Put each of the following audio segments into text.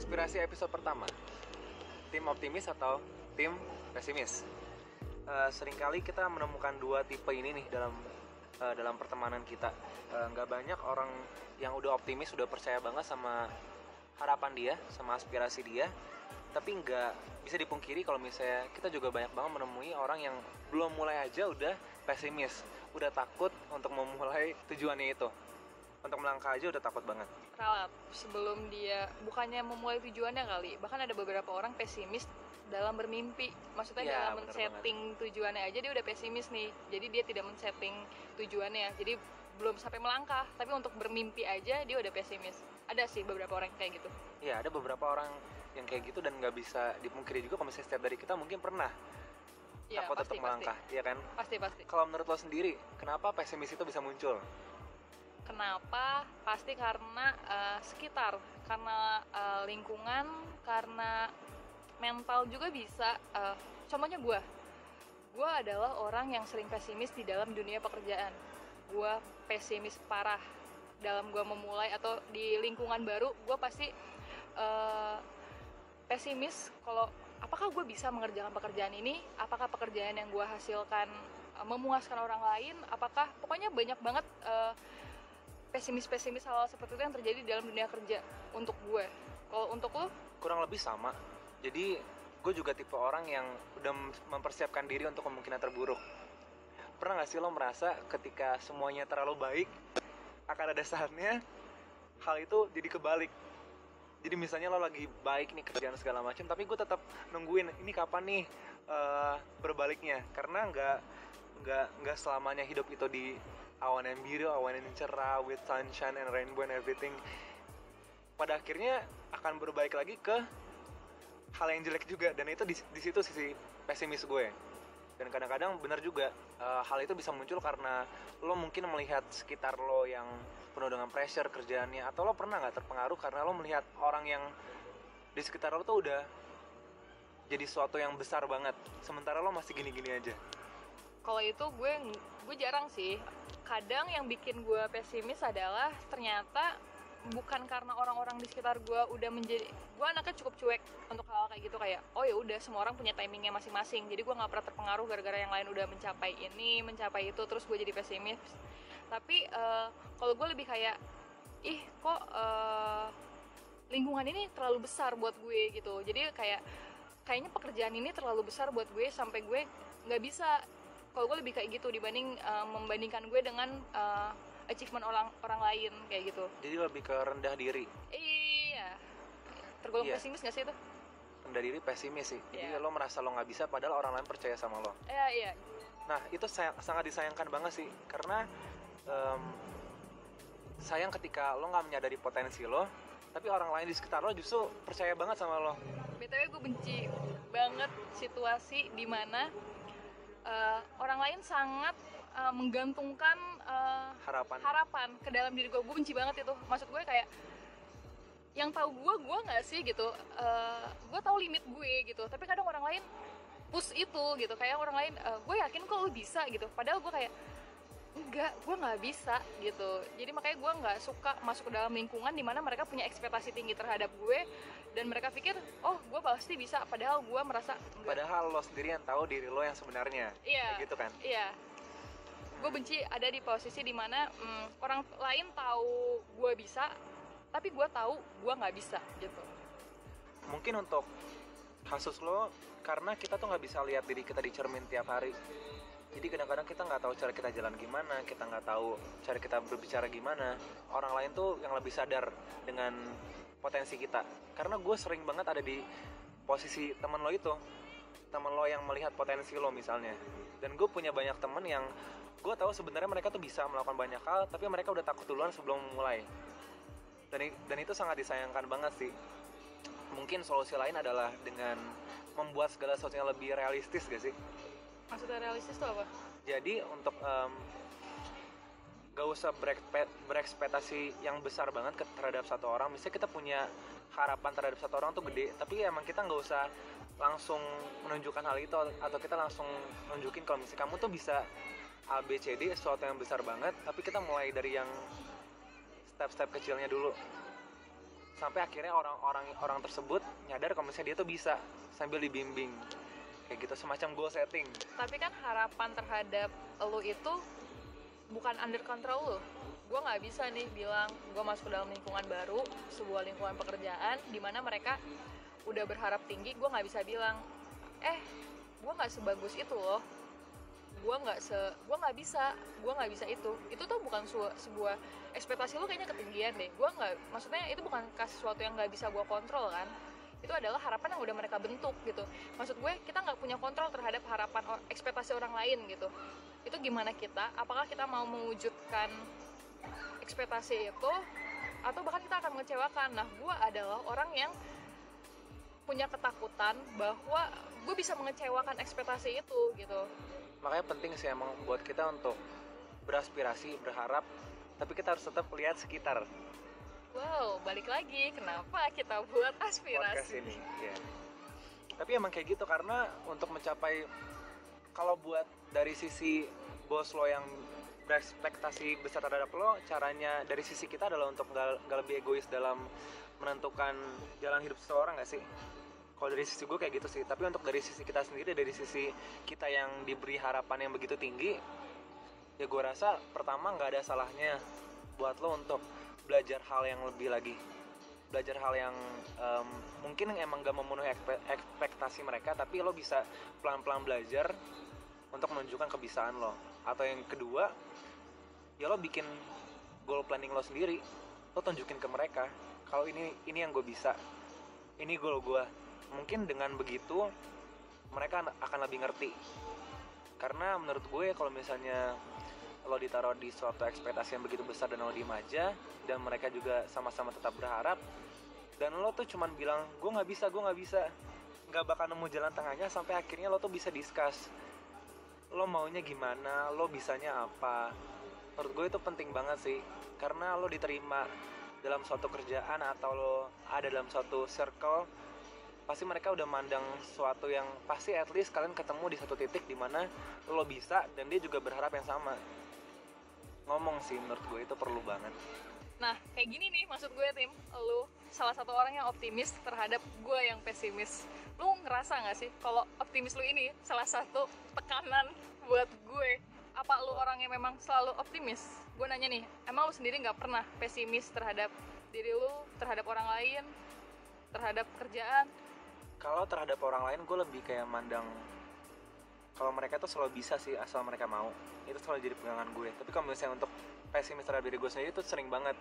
Aspirasi episode pertama. Tim optimis atau tim pesimis? Eh, Seringkali kita menemukan dua tipe ini nih dalam eh, dalam pertemanan kita. Eh, nggak banyak orang yang udah optimis udah percaya banget sama harapan dia sama aspirasi dia. Tapi nggak bisa dipungkiri kalau misalnya kita juga banyak banget menemui orang yang belum mulai aja udah pesimis. Udah takut untuk memulai tujuannya itu. Untuk melangkah aja udah takut banget ralat sebelum dia bukannya memulai tujuannya kali bahkan ada beberapa orang pesimis dalam bermimpi. Maksudnya Ya, dalam men-setting tujuannya aja dia udah pesimis nih. Jadi dia tidak men-setting tujuannya. Jadi belum sampai melangkah. Tapi untuk bermimpi aja dia udah pesimis. Ada sih beberapa orang kayak gitu. Ya ada beberapa orang yang kayak gitu dan nggak bisa dipungkiri juga. Kalau misalnya setiap dari kita mungkin pernah ya takut pasti untuk melangkah ya kan? Pasti pasti. Kalau menurut lo sendiri kenapa pesimis itu bisa muncul Kenapa? Pasti karena eh, sekitar, karena eh, lingkungan, karena mental juga bisa. eh, contohnya gue, gue adalah orang yang sering pesimis di dalam dunia pekerjaan. Gue pesimis parah dalam gue memulai atau di lingkungan baru, gue pasti eh, pesimis kalau apakah gue bisa mengerjakan pekerjaan ini, apakah pekerjaan yang gue hasilkan memuaskan orang lain, apakah pokoknya banyak banget eh, pesimis-pesimis hal seperti itu yang terjadi di dalam dunia kerja untuk gue. Kalau untuk lo, kurang lebih sama. Jadi gue juga tipe orang yang udah mem- mempersiapkan diri untuk kemungkinan terburuk. Pernah gak sih lo merasa ketika semuanya terlalu baik akan ada saatnya hal itu jadi kebalik? Jadi misalnya lo lagi baik nih kerjaan segala macam tapi gue tetap nungguin ini kapan nih eh, berbaliknya? Karena nggak nggak nggak selamanya hidup itu di awan yang biru awan yang cerah with sunshine and rainbow and everything pada akhirnya akan berbalik lagi ke hal yang jelek juga. Dan itu di, situ sisi pesimis gue. Dan kadang-kadang benar juga eh, hal itu bisa muncul karena lo mungkin melihat sekitar lo yang penuh dengan pressure kerjaannya atau lo pernah nggak terpengaruh karena lo melihat orang yang di sekitar lo tuh udah jadi sesuatu yang besar banget sementara lo masih gini-gini aja? Kalau itu gue gue jarang sih. Kadang yang bikin gue pesimis adalah ternyata bukan karena orang-orang di sekitar gue udah menjadi gue anaknya cukup cuek untuk hal kayak gitu kayak oh ya udah semua orang punya timingnya masing-masing jadi gue nggak pernah terpengaruh gara-gara yang lain udah mencapai ini mencapai itu terus gue jadi pesimis. Tapi eh, kalau gue lebih kayak ih kok eh, lingkungan ini terlalu besar buat gue gitu. Jadi kayak kayaknya pekerjaan ini terlalu besar buat gue sampai gue nggak bisa kalau gue lebih kayak gitu dibanding eh, membandingkan gue dengan eh, achievement orang orang lain kayak gitu. Jadi lebih ke rendah diri. Iya. Tergolong Iya. pesimis gak sih itu? Rendah diri pesimis sih. Jadi Iya. lo merasa lo nggak bisa padahal orang lain percaya sama lo. Iya iya. Nah, itu sayang- sangat disayangkan banget sih, karena em, sayang ketika lo nggak menyadari potensi lo, tapi orang lain di sekitar lo justru percaya banget sama lo. btw gue benci banget situasi di mana eh, orang lain sangat eh, menggantungkan eh, Harapan. harapan ke dalam diri gue gue benci banget itu. Maksud gue kayak yang tahu gue gue nggak sih gitu. Eh, gue tahu limit gue gitu. Tapi kadang orang lain push itu gitu. Kayak orang lain "Eh, gue yakin kok lu bisa gitu. Padahal gue kayak enggak gue nggak bisa gitu jadi makanya gue nggak suka masuk ke dalam lingkungan di mana mereka punya ekspektasi tinggi terhadap gue dan mereka pikir oh gue pasti bisa padahal gue merasa enggak Padahal lo sendiri yang tahu diri lo yang sebenarnya. iya Kayak gitu kan. Iya. Gue benci ada di posisi di mana mm, orang lain tahu gue bisa, tapi gue tahu gue nggak bisa gitu. Mungkin untuk kasus lo, karena kita tuh nggak bisa lihat diri kita di cermin tiap hari. Jadi kadang-kadang kita nggak tahu cara kita jalan gimana, kita nggak tahu cara kita berbicara gimana. Orang lain tuh yang lebih sadar dengan potensi kita. Karena gue sering banget ada di posisi temen lo itu, temen lo yang melihat potensi lo misalnya. Dan gue punya banyak temen yang gue tahu sebenarnya mereka tuh bisa melakukan banyak hal, tapi mereka udah takut duluan sebelum memulai. Dan, dan itu sangat disayangkan banget sih. Mungkin solusi lain adalah dengan membuat segala sesuatunya lebih realistis gak sih? Maksudnya realistis tuh apa? Jadi untuk em, gak usah berekspe- berekspektasi yang besar banget terhadap satu orang. Misalnya kita punya harapan terhadap satu orang tuh gede, tapi emang kita nggak usah langsung menunjukkan hal itu atau kita langsung nunjukin kalau misalnya kamu tuh bisa A B C D sesuatu yang besar banget, tapi kita mulai dari yang step-step kecilnya dulu. sampai akhirnya orang-orang orang tersebut nyadar kalau misalnya dia tuh bisa sambil dibimbing kayak gitu semacam goal setting. Tapi kan harapan terhadap lo itu bukan under control lo gue nggak bisa nih bilang gue masuk ke dalam lingkungan baru sebuah lingkungan pekerjaan di mana mereka udah berharap tinggi gue nggak bisa bilang eh gue nggak sebagus itu loh. Gue nggak se gue nggak bisa gue nggak bisa itu. Itu tuh bukan su- sebuah ekspektasi lo kayaknya ketinggian deh. Gue nggak maksudnya itu bukan sesuatu yang nggak bisa gue kontrol kan itu adalah harapan yang udah mereka bentuk gitu. Maksud gue kita nggak punya kontrol terhadap harapan o- ekspektasi orang lain gitu. Itu gimana kita? Apakah kita mau mewujudkan ekspektasi itu atau bahkan kita akan mengecewakan? Nah gue adalah orang yang punya ketakutan bahwa gue bisa mengecewakan ekspektasi itu gitu. Makanya penting sih emang buat kita untuk beraspirasi berharap tapi kita harus tetap lihat sekitar wow balik lagi. Kenapa kita buat podcast aspirasi ini ya. tapi emang kayak gitu karena untuk mencapai kalau buat dari sisi bos lo yang berekspektasi besar terhadap lo caranya dari sisi kita adalah untuk nggak lebih egois dalam menentukan jalan hidup seseorang nggak sih? Kalau dari sisi gue kayak gitu sih. Tapi untuk dari sisi kita sendiri dari sisi kita yang diberi harapan yang begitu tinggi ya gue rasa pertama nggak ada salahnya buat lo untuk belajar hal yang lebih lagi. Belajar hal yang em, mungkin emang gak memenuhi ekspektasi mereka tapi lo bisa pelan-pelan belajar untuk menunjukkan kebisaan lo. Atau yang kedua ya lo bikin goal planning lo sendiri. Lo tunjukin ke mereka kalau ini ini yang gue bisa. Ini goal gue. Mungkin dengan begitu mereka akan lebih ngerti. Karena menurut gue kalau misalnya lo ditaruh di suatu ekspektasi yang begitu besar dan lo diem aja dan mereka juga sama-sama tetap berharap dan lo tuh cuman bilang gue nggak bisa gue nggak bisa. Nggak bakal nemu jalan tengahnya sampai akhirnya lo tuh bisa discuss. Lo maunya gimana? Lo bisanya apa? Menurut gue itu penting banget sih karena lo diterima dalam suatu kerjaan atau lo ada dalam suatu circle pasti mereka udah mandang sesuatu yang pasti at least kalian ketemu di satu titik di mana lo bisa dan dia juga berharap yang sama ngomong sih menurut gue itu perlu banget Nah, kayak gini nih maksud gue tim, lu salah satu orang yang optimis terhadap gue yang pesimis. Lu ngerasa nggak sih kalau optimis lu ini salah satu tekanan buat gue? Apa lu orang yang memang selalu optimis? Gue nanya nih, emang lu sendiri nggak pernah pesimis terhadap diri lu, terhadap orang lain, terhadap kerjaan? kalau terhadap orang lain gue lebih kayak mandang kalau mereka tuh selalu bisa sih asal mereka mau. Itu selalu jadi pegangan gue. Tapi kalau misalnya untuk pesimis terhadap diri gue sendiri itu sering banget.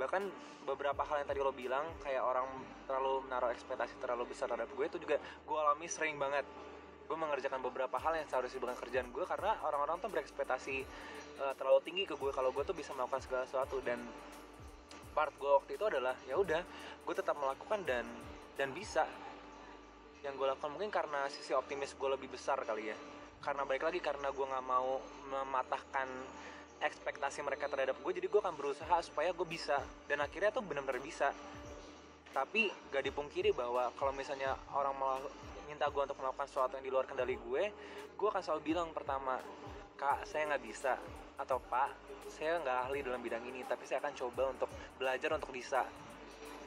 Bahkan beberapa hal yang tadi lo bilang kayak orang terlalu menaruh ekspektasi terlalu besar terhadap gue itu juga gue alami sering banget. Gue mengerjakan beberapa hal yang seharusnya bukan kerjaan gue karena orang-orang tuh berekspektasi eh, terlalu tinggi ke gue kalau gue tuh bisa melakukan segala sesuatu. Dan part gue waktu itu adalah ya udah gue tetap melakukan dan dan bisa. Yang gue lakukan mungkin karena sisi optimis gue lebih besar kali ya karena balik lagi karena gue nggak mau mematahkan ekspektasi mereka terhadap gue jadi gue akan berusaha supaya gue bisa. Dan akhirnya tuh benar-benar bisa. Tapi gak dipungkiri bahwa kalau misalnya orang malah minta gue untuk melakukan sesuatu yang di luar kendali gue gue akan selalu bilang pertama kak saya nggak bisa. Atau pak saya nggak ahli dalam bidang ini tapi saya akan coba untuk belajar untuk bisa.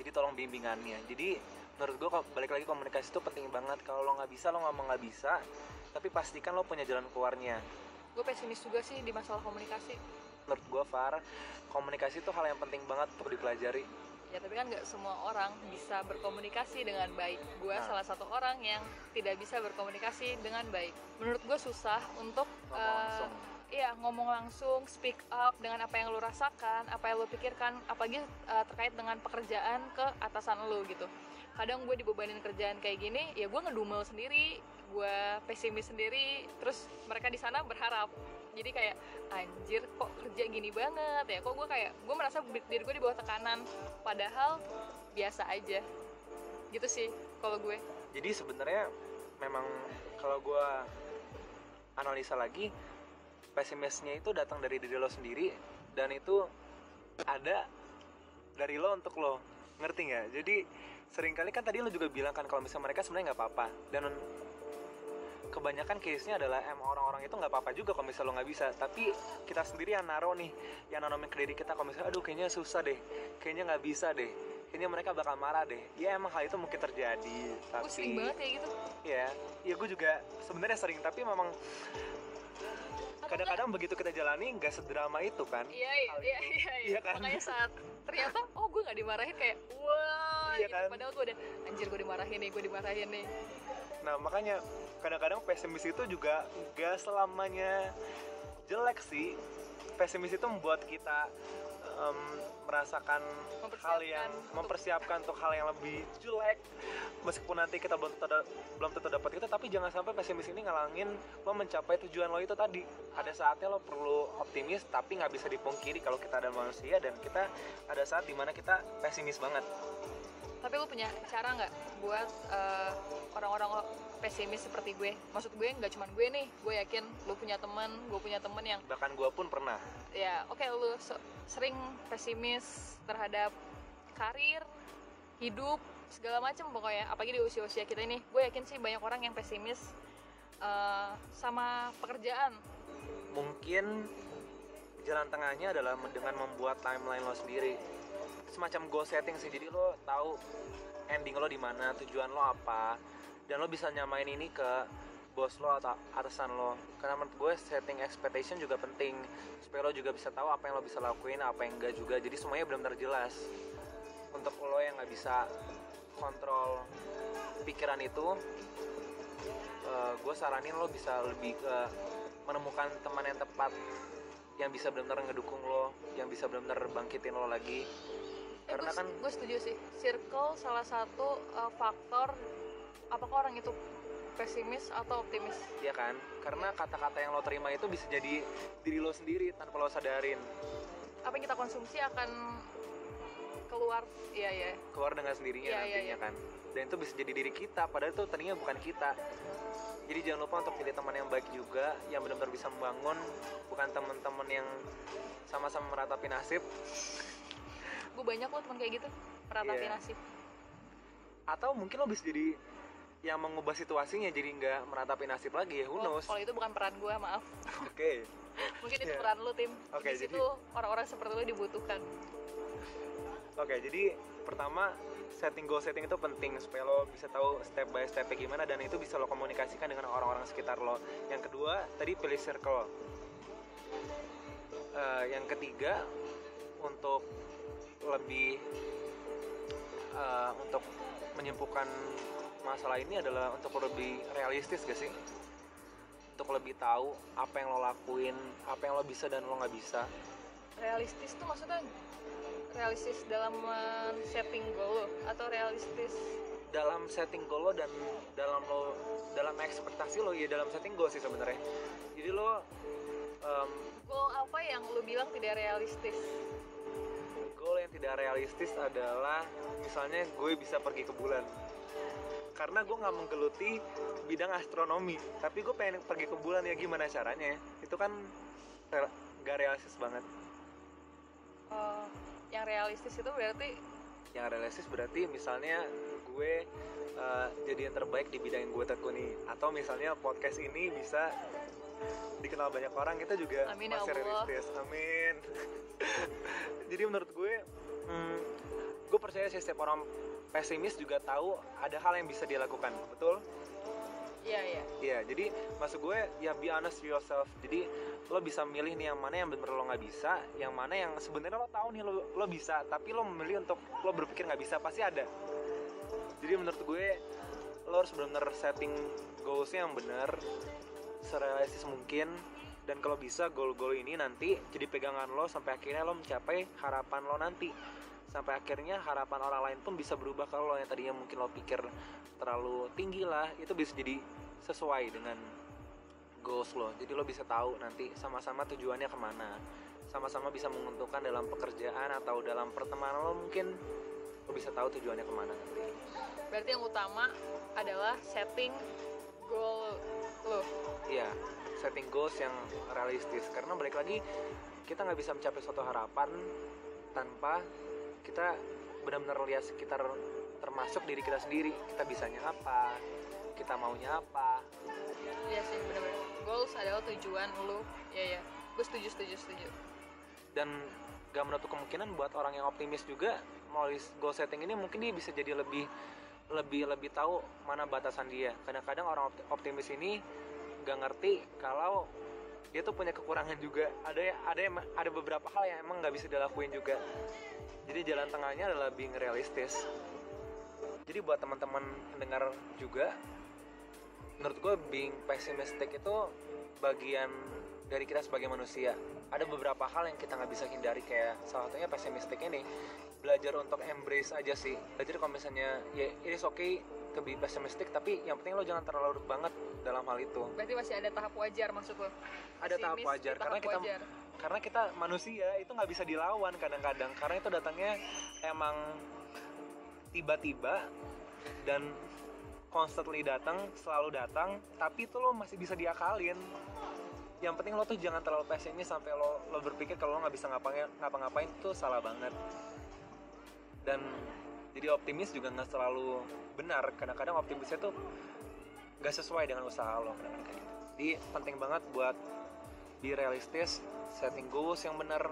Jadi tolong bimbingannya. Jadi menurut gue balik lagi komunikasi itu penting banget. Kalau lo nggak bisa lo ngomong nggak bisa tapi pastikan lo punya jalan keluarnya Gue pesimis juga sih di masalah komunikasi. menurut gue Far komunikasi itu hal yang penting banget untuk dipelajari Ya tapi kan nggak semua orang bisa berkomunikasi dengan baik. Gue Nah. salah satu orang yang tidak bisa berkomunikasi dengan baik. Menurut gue susah untuk ngomong eh, langsung Iya, ngomong langsung, speak up dengan apa yang lo rasakan, apa yang lo pikirkan, apalagi uh, terkait dengan pekerjaan ke atasan lo gitu. Kadang gue dibebanin kerjaan kayak gini, ya gue ngedumel sendiri, gue pesimis sendiri, terus mereka di sana berharap. Jadi kayak anjir kok kerja gini banget ya, kok gue kayak gue merasa diri gue di bawah tekanan, padahal biasa aja. Gitu sih kalau gue. jadi sebenarnya memang kalau gue analisa lagi pesimisnya itu datang dari diri lo sendiri dan itu ada dari lo untuk lo. Ngerti nggak? Jadi sering kali kan tadi lo juga bilang kan kalau misalnya mereka sebenarnya nggak apa-apa. Dan kebanyakan case-nya adalah emang orang-orang itu nggak apa-apa juga kalau misalnya lo nggak bisa. Tapi kita sendiri yang naruh nih yang nanomin ke diri kita kalau misalnya aduh kayaknya susah deh kayaknya nggak bisa deh ini mereka bakal marah deh. Ya emang hal itu mungkin terjadi tapi gue sering banget kayak gitu. Ya ya gue juga sebenarnya sering tapi memang kadang-kadang begitu kita jalani nggak sedrama itu kan Iya iya iya iya, iya. Iya kan? Makanya saat ternyata oh gue nggak dimarahin kayak wah Iya gitu. kan? Padahal gue udah anjir gue dimarahin nih, gue dimarahin nih. Nah makanya kadang-kadang pesimis itu juga nggak selamanya jelek sih. Pesimis itu membuat kita em, merasakan hal yang Mempersiapkan mempersiapkan untuk hal yang lebih jelek. Meskipun nanti kita belum tentu, belum tentu dapat itu, tapi jangan sampai pesimis ini ngalangin lo mencapai tujuan lo itu tadi. Ada saatnya lo perlu optimis, tapi nggak bisa dipungkiri kalau kita ada manusia dan kita ada saat di mana kita pesimis banget. Tapi lu punya cara nggak buat eh, orang-orang pesimis seperti gue? Maksud gue nggak cuma gue nih, gue yakin lu punya teman, gue punya teman yang Bahkan gue pun pernah. ya oke lu se- sering pesimis terhadap karir, hidup, segala macam pokoknya. Apalagi di usia-usia kita ini, gue yakin sih banyak orang yang pesimis eh, sama pekerjaan. mungkin jalan tengahnya adalah dengan membuat timeline lo sendiri semacam goal setting sih. Jadi lo tahu ending lo di mana tujuan lo apa dan lo bisa nyamain ini ke bos lo atau atasan lo. Karena menurut gue setting expectation juga penting supaya lo juga bisa tahu apa yang lo bisa lakuin apa yang enggak juga. Jadi semuanya benar-benar jelas. Untuk lo yang nggak bisa kontrol pikiran itu gue saranin lo bisa lebih ke menemukan teman yang tepat yang bisa benar-benar ngedukung lo yang bisa benar-benar bangkitin lo lagi karena gue, kan gue setuju sih. Circle salah satu uh, faktor apakah orang itu pesimis atau optimis? Ya kan? Karena kata-kata yang lo terima itu bisa jadi diri lo sendiri tanpa lo sadarin. Apa yang kita konsumsi akan keluar? Iya ya keluar dengan sendirinya Iya, iya, nantinya iya. kan? Dan itu bisa jadi diri kita padahal itu tadinya bukan kita. Jadi jangan lupa untuk pilih teman yang baik juga yang benar-benar bisa membangun bukan teman-teman yang sama-sama meratapi nasib gue banyak loh teman kayak gitu. Meratapi Iya. nasib. Atau mungkin lo bisa jadi yang mengubah situasinya jadi nggak meratapi nasib lagi ya who knows? kalau itu bukan peran gue maaf. Oke. Mungkin itu Iya. peran lu tim. Oke, di situ jadi- orang-orang seperti lu dibutuhkan. Oke jadi pertama setting goal setting itu penting supaya lo bisa tahu step by stepnya gimana dan itu bisa lo komunikasikan dengan orang-orang sekitar lo. Yang kedua tadi pilih circle. Eh, yang ketiga untuk lebih eh, untuk menyimpulkan masalah ini adalah untuk lebih realistis gak sih? Untuk lebih tahu apa yang lo lakuin apa yang lo bisa dan lo nggak bisa. Realistis tuh maksudnya realistis dalam setting goal lo atau realistis? Dalam setting goal lo dan dalam lo dalam ekspektasi lo ya dalam setting goal sih sebenarnya. Jadi lo em, goal apa yang lu bilang tidak realistis tidak realistis adalah misalnya gue bisa pergi ke bulan. Karena gue nggak menggeluti bidang astronomi. Tapi gue pengen pergi ke bulan ya gimana caranya? Itu kan nggak realistis banget. Oh, yang realistis itu berarti? Yang realistis berarti misalnya gue eh, jadi yang terbaik di bidang yang gue tekuni. Atau misalnya podcast ini bisa dikenal banyak orang itu juga Amin ya masih Allah. realistis. Amin. Jadi menurut gue hmm, gue percaya sih setiap orang pesimis juga tahu ada hal yang bisa dia lakukan betul iya iya Iya, jadi maksud gue ya be honest with yourself. Jadi lo bisa milih nih yang mana yang bener lo nggak bisa, yang mana yang sebenarnya lo tahu nih lo, lo bisa, tapi lo memilih untuk lo berpikir nggak bisa pasti ada. Jadi menurut gue lo harus bener-bener setting goalsnya yang bener, serealistis mungkin. Dan kalau bisa goal-goal ini nanti jadi pegangan lo sampai akhirnya lo mencapai harapan lo nanti. Sampai akhirnya harapan orang lain pun bisa berubah kalau yang tadinya mungkin lo pikir terlalu tinggi lah, itu bisa jadi sesuai dengan goals lo. Jadi lo bisa tahu nanti sama-sama tujuannya ke mana. Sama-sama bisa menguntungkan dalam pekerjaan atau dalam pertemanan lo mungkin lo bisa tahu tujuannya ke mana nanti. Berarti yang utama adalah setting goal lo. Iya setting goals yang realistis. Karena balik lagi kita nggak bisa mencapai suatu harapan tanpa kita benar-benar lihat sekitar termasuk diri kita sendiri. Kita bisanya apa? Kita maunya apa? Iya sih benar-benar. Goals adalah tujuan lu. Iya ya gue setuju setuju setuju. Dan gak menutup kemungkinan buat orang yang optimis juga melalui goal setting ini mungkin dia bisa jadi lebih lebih lebih tahu mana batasan dia. Kadang-kadang orang opti- optimis ini gak ngerti kalau dia tuh punya kekurangan juga. Ada ada yang- ada beberapa hal yang emang nggak bisa dilakuin juga. Jadi jalan tengahnya adalah being realistis. Jadi buat teman-teman pendengar juga menurut gue being pessimistic itu bagian dari kita sebagai manusia. Ada beberapa hal yang kita nggak bisa hindari kayak salah satunya pessimistic ini. Belajar untuk embrace aja sih. Belajar kalau misalnya ya it is okay to be pessimistic tapi yang penting lo jangan terlalu banget dalam hal itu. Berarti masih ada tahap wajar maksud lo? Ada tahap wajar di karena tahap kita wajar. karena kita manusia itu nggak bisa dilawan kadang-kadang karena itu datangnya emang tiba-tiba dan constantly datang selalu datang tapi itu lo masih bisa diakalin. Yang penting lo tuh jangan terlalu pesimis sampai lo lo berpikir kalau lo nggak bisa ngapain ngapa-ngapain tuh salah banget. Dan jadi optimis juga nggak selalu benar. Kadang-kadang optimisnya tuh nggak sesuai dengan usaha lo kadang-kadang kayak gitu. Jadi penting banget buat be realistis setting goals yang benar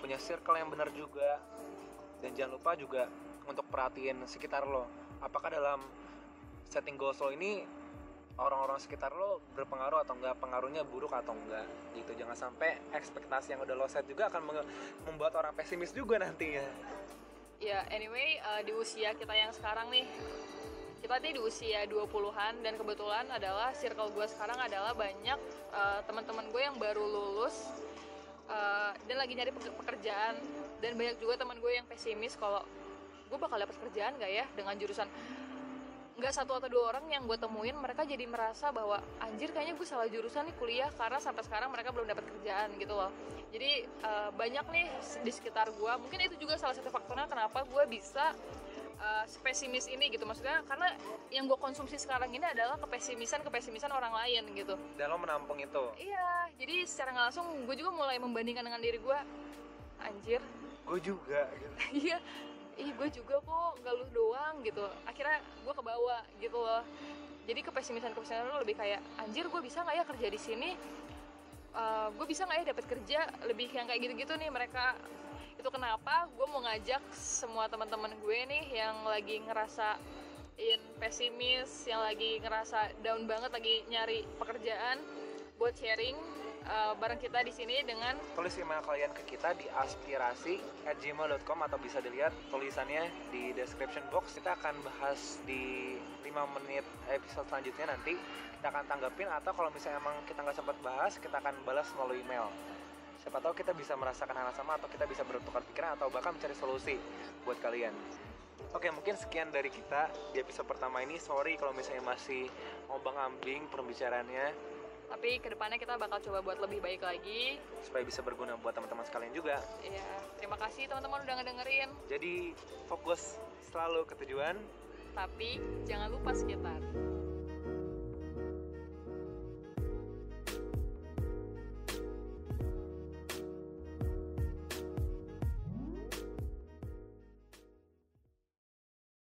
punya circle yang benar juga. Dan jangan lupa juga untuk perhatiin sekitar lo. Apakah dalam setting goals lo ini orang-orang sekitar lo berpengaruh atau enggak pengaruhnya buruk atau enggak gitu. Jangan sampai ekspektasi yang udah lo set juga akan membuat orang pesimis juga nantinya ya anyway eh, di usia kita yang sekarang nih kita nih di usia 20-an dan kebetulan adalah circle gue sekarang adalah banyak eh, teman-teman gue yang baru lulus eh, dan lagi nyari pe- pekerjaan dan banyak juga teman gue yang pesimis kalau gue bakal dapat kerjaan gak ya? Dengan jurusan nggak satu atau dua orang yang gue temuin mereka jadi merasa bahwa anjir kayaknya gue salah jurusan nih kuliah karena sampai sekarang mereka belum dapat kerjaan gitu loh. Jadi eh, banyak nih di sekitar gue mungkin itu juga salah satu faktornya kenapa gue bisa eh, spesimis ini gitu. Maksudnya karena yang gue konsumsi sekarang ini adalah kepesimisan kepesimisan orang lain gitu. Dan lo menampung itu. Iya jadi secara nggak langsung gue juga mulai membandingkan dengan diri gue anjir. Gue juga gitu. iya ih gue juga kok nggak lu doang gitu. Akhirnya gue ke bawah gitu loh. Jadi kepesimisan kepesimisan lo lebih kayak anjir gue bisa nggak ya kerja di sini? Eh, gue bisa nggak ya dapat kerja? Lebih yang kayak gitu-gitu nih mereka. Itu kenapa gue mau ngajak semua teman-teman gue nih yang lagi ngerasain pesimis yang lagi ngerasa down banget lagi nyari pekerjaan buat sharing eh, bareng kita di sini dengan tulis email kalian ke kita di aspirasi at gmail.com atau bisa dilihat tulisannya di description box. Kita akan bahas di 5 menit episode selanjutnya nanti. Kita akan tanggapin atau kalau misalnya emang kita nggak sempat bahas kita akan balas melalui email. Siapa tahu kita bisa merasakan hal sama atau kita bisa bertukar pikiran atau bahkan mencari solusi buat kalian. Oke mungkin sekian dari kita di episode pertama ini. Sorry kalau misalnya masih ngobang ambing pembicaraannya tapi ke depannya kita bakal coba buat lebih baik lagi. Supaya bisa berguna buat teman-teman sekalian juga. Ya terima kasih teman-teman udah ngedengerin. Jadi fokus selalu ke tujuan. tapi jangan lupa sekitar